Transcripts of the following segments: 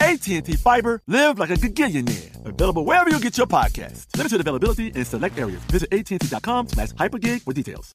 AT&T Fiber, live like a gigillionaire. Available wherever you get your podcast. Limited availability in select areas. Visit AT&T.com slash hypergig for details.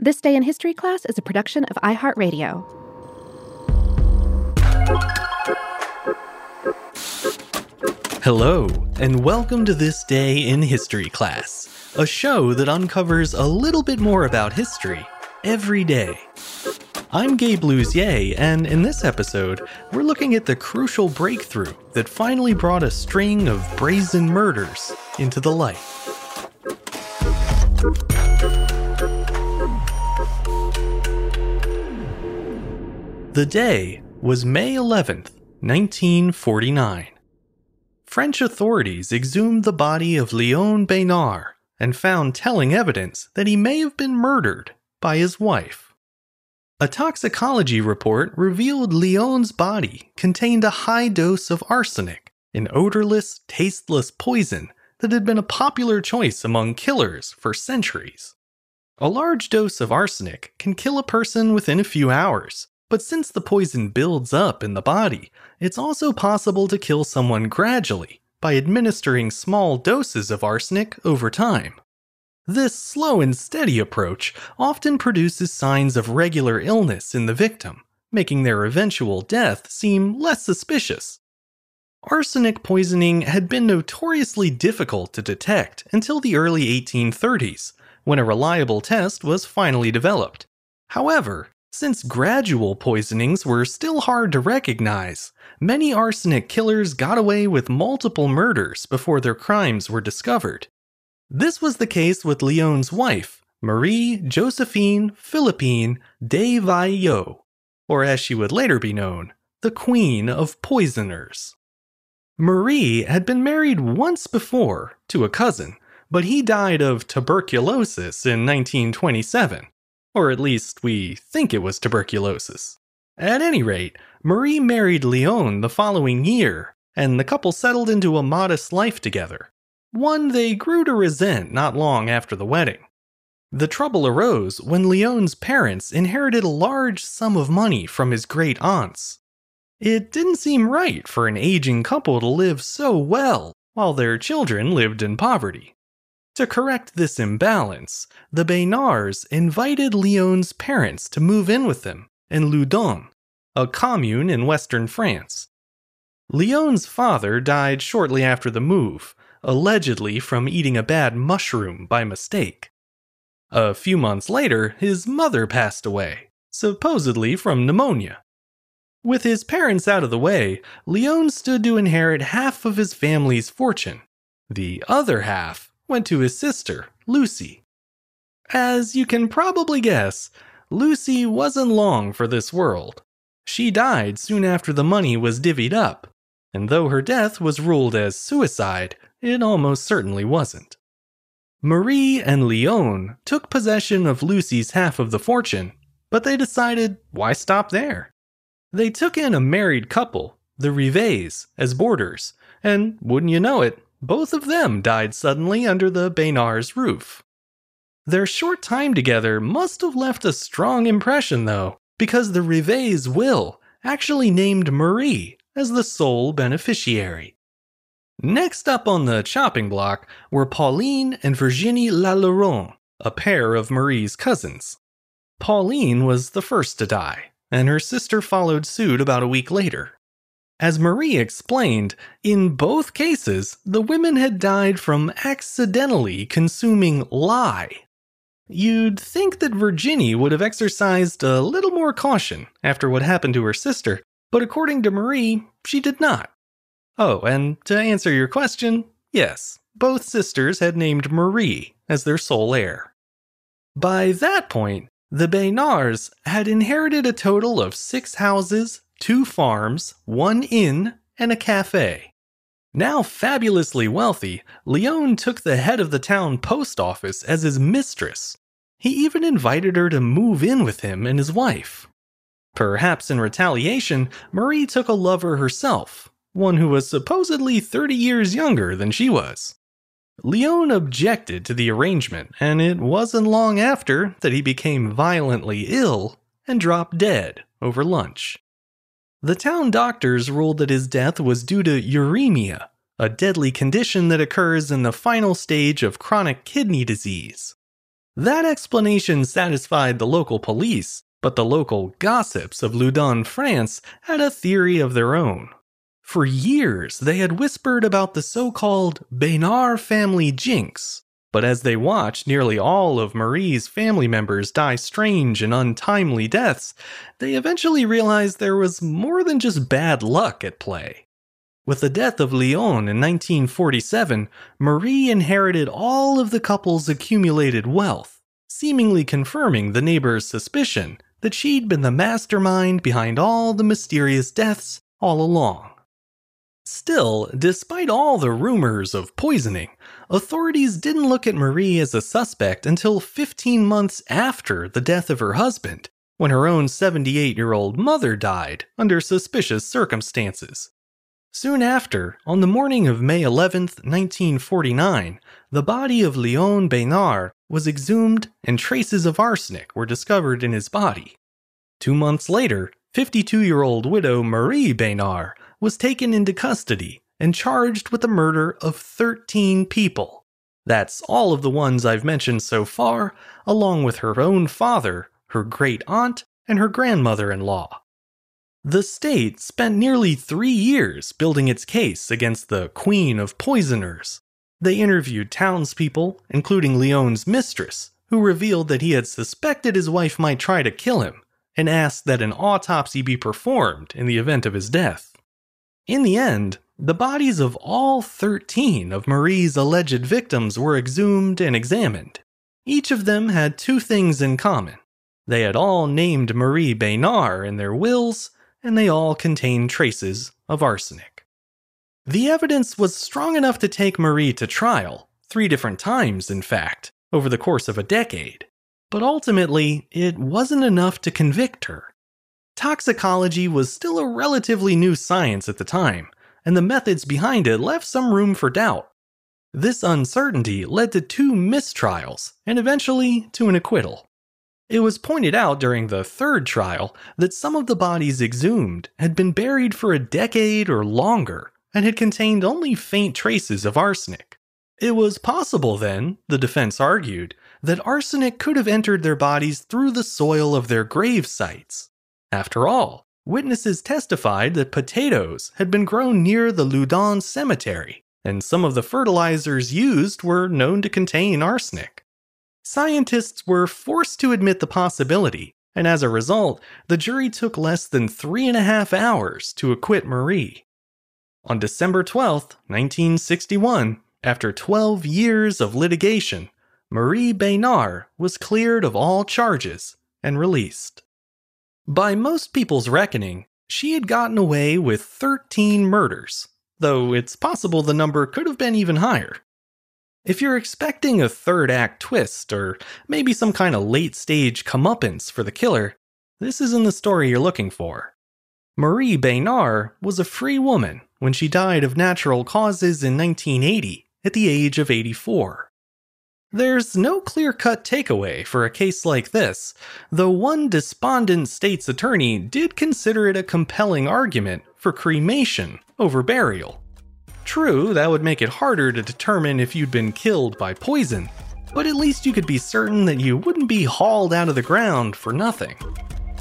This Day in History class is a production of iHeartRadio. Hello, and welcome to This Day in History class, a show that uncovers a little bit more about history every day. I'm Gabe Luzier, and in this episode, we're looking at the crucial breakthrough that finally brought a string of brazen murders into the light. The day was May 11th, 1949. French authorities exhumed the body of Leon Besnard and found telling evidence that he may have been murdered by his wife. A toxicology report revealed Leon's body contained a high dose of arsenic, an odorless, tasteless poison that had been a popular choice among killers for centuries. A large dose of arsenic can kill a person within a few hours, but since the poison builds up in the body, it's also possible to kill someone gradually by administering small doses of arsenic over time. This slow and steady approach often produces signs of regular illness in the victim, making their eventual death seem less suspicious. Arsenic poisoning had been notoriously difficult to detect until the early 1830s, when a reliable test was finally developed. However, since gradual poisonings were still hard to recognize, many arsenic killers got away with multiple murders before their crimes were discovered. This was the case with Leon's wife, Marie Josephine Philippine Davaillaud, or as she would later be known, the Queen of Poisoners. Marie had been married once before to a cousin, but he died of tuberculosis in 1927 or at least we think it was tuberculosis. At any rate, Marie married Leon the following year, and the couple settled into a modest life together. One they grew to resent not long after the wedding. The trouble arose when Leon's parents inherited a large sum of money from his great aunts. It didn't seem right for an aging couple to live so well while their children lived in poverty. To correct this imbalance, the Besnards invited Leon's parents to move in with them in Loudun, a commune in western France. Leon's father died shortly after the move, allegedly from eating a bad mushroom by mistake. A few months later, his mother passed away, supposedly from pneumonia. With his parents out of the way, Leon stood to inherit half of his family's fortune. The other half went to his sister, Lucy. As you can probably guess, Lucy wasn't long for this world. She died soon after the money was divvied up, and though her death was ruled as suicide, it almost certainly wasn't. Marie and Leon took possession of Lucy's half of the fortune, but they decided why stop there? They took in a married couple, the Rivets, as boarders, and wouldn't you know it, both of them died suddenly under the Besnard's roof. Their short time together must have left a strong impression, though, because the Rivets' will actually named Marie as the sole beneficiary. Next up on the chopping block were Pauline and Virginie Lalleron, a pair of Marie's cousins. Pauline was the first to die, and her sister followed suit about a week later. As Marie explained, in both cases, the women had died from accidentally consuming lye. You'd think that Virginie would have exercised a little more caution after what happened to her sister, but according to Marie, she did not. Oh, and to answer your question, yes, both sisters had named Marie as their sole heir. By that point, the Besnards had inherited a total of six houses, two farms, one inn, and a cafe. Now fabulously wealthy, Leon took the head of the town post office as his mistress. He even invited her to move in with him and his wife. Perhaps in retaliation, Marie took a lover herself, one who was supposedly 30 years younger than she was. Leon objected to the arrangement, and it wasn't long after that he became violently ill and dropped dead over lunch. The town doctors ruled that his death was due to uremia, a deadly condition that occurs in the final stage of chronic kidney disease. That explanation satisfied the local police, but the local gossips of Loudun, France had a theory of their own. For years, they had whispered about the so called Besnard family jinx, but as they watched nearly all of Marie's family members die strange and untimely deaths, they eventually realized there was more than just bad luck at play. With the death of Leon in 1947, Marie inherited all of the couple's accumulated wealth, seemingly confirming the neighbor's suspicion that she'd been the mastermind behind all the mysterious deaths all along. Still, despite all the rumors of poisoning, authorities didn't look at Marie as a suspect until 15 months after the death of her husband, when her own 78 year old mother died under suspicious circumstances. Soon after, on the morning of May 11, 1949, the body of Leon Besnard was exhumed and traces of arsenic were discovered in his body. Two months later, 52 year old widow Marie Besnard was taken into custody and charged with the murder of 13 people. That's all of the ones I've mentioned so far, along with her own father, her great aunt, and her grandmother in law. The state spent nearly three years building its case against the Queen of Poisoners. They interviewed townspeople, including Leon's mistress, who revealed that he had suspected his wife might try to kill him, and asked that an autopsy be performed in the event of his death. In the end, the bodies of all 13 of Marie's alleged victims were exhumed and examined. Each of them had two things in common. They had all named Marie Besnard in their wills, and they all contained traces of arsenic. The evidence was strong enough to take Marie to trial, three different times, in fact, over the course of a decade. But ultimately, it wasn't enough to convict her. Toxicology was still a relatively new science at the time, and the methods behind it left some room for doubt. This uncertainty led to two mistrials and eventually to an acquittal. It was pointed out during the third trial that some of the bodies exhumed had been buried for a decade or longer and had contained only faint traces of arsenic. It was possible then, the defense argued, that arsenic could have entered their bodies through the soil of their grave sites. After all, witnesses testified that potatoes had been grown near the Loudun cemetery, and some of the fertilizers used were known to contain arsenic. Scientists were forced to admit the possibility, and as a result, the jury took less than three and a half hours to acquit Marie. On December 12, 1961, after 12 years of litigation, Marie Besnard was cleared of all charges and released. By most people's reckoning, she had gotten away with 13 murders, though it's possible the number could have been even higher. If you're expecting a third act twist or maybe some kind of late stage comeuppance for the killer, this isn't the story you're looking for. Marie Besnard was a free woman when she died of natural causes in 1980 at the age of 84. There's no clear cut takeaway for a case like this, though one despondent state's attorney did consider it a compelling argument for cremation over burial. True, that would make it harder to determine if you'd been killed by poison, but at least you could be certain that you wouldn't be hauled out of the ground for nothing.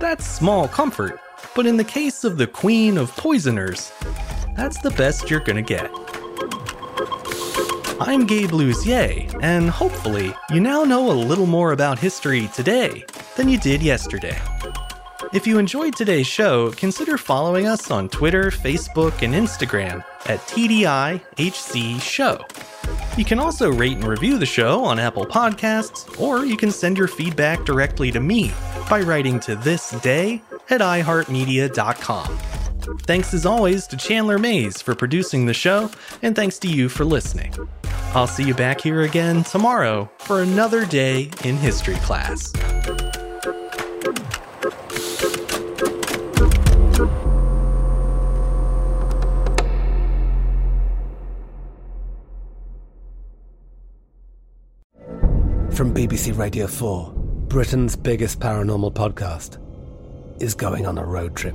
That's small comfort, but in the case of the Queen of Poisoners, that's the best you're gonna get. I'm Gabe Luzier, and hopefully, you now know a little more about history today than you did yesterday. If you enjoyed today's show, consider following us on Twitter, Facebook, and Instagram at TDIHC Show. You can also rate and review the show on Apple Podcasts, or you can send your feedback directly to me by writing to thisday at iHeartMedia.com. Thanks as always to Chandler Mays for producing the show, and thanks to you for listening. I'll see you back here again tomorrow for another day in history class. From BBC Radio 4, Britain's biggest paranormal podcast is going on a road trip.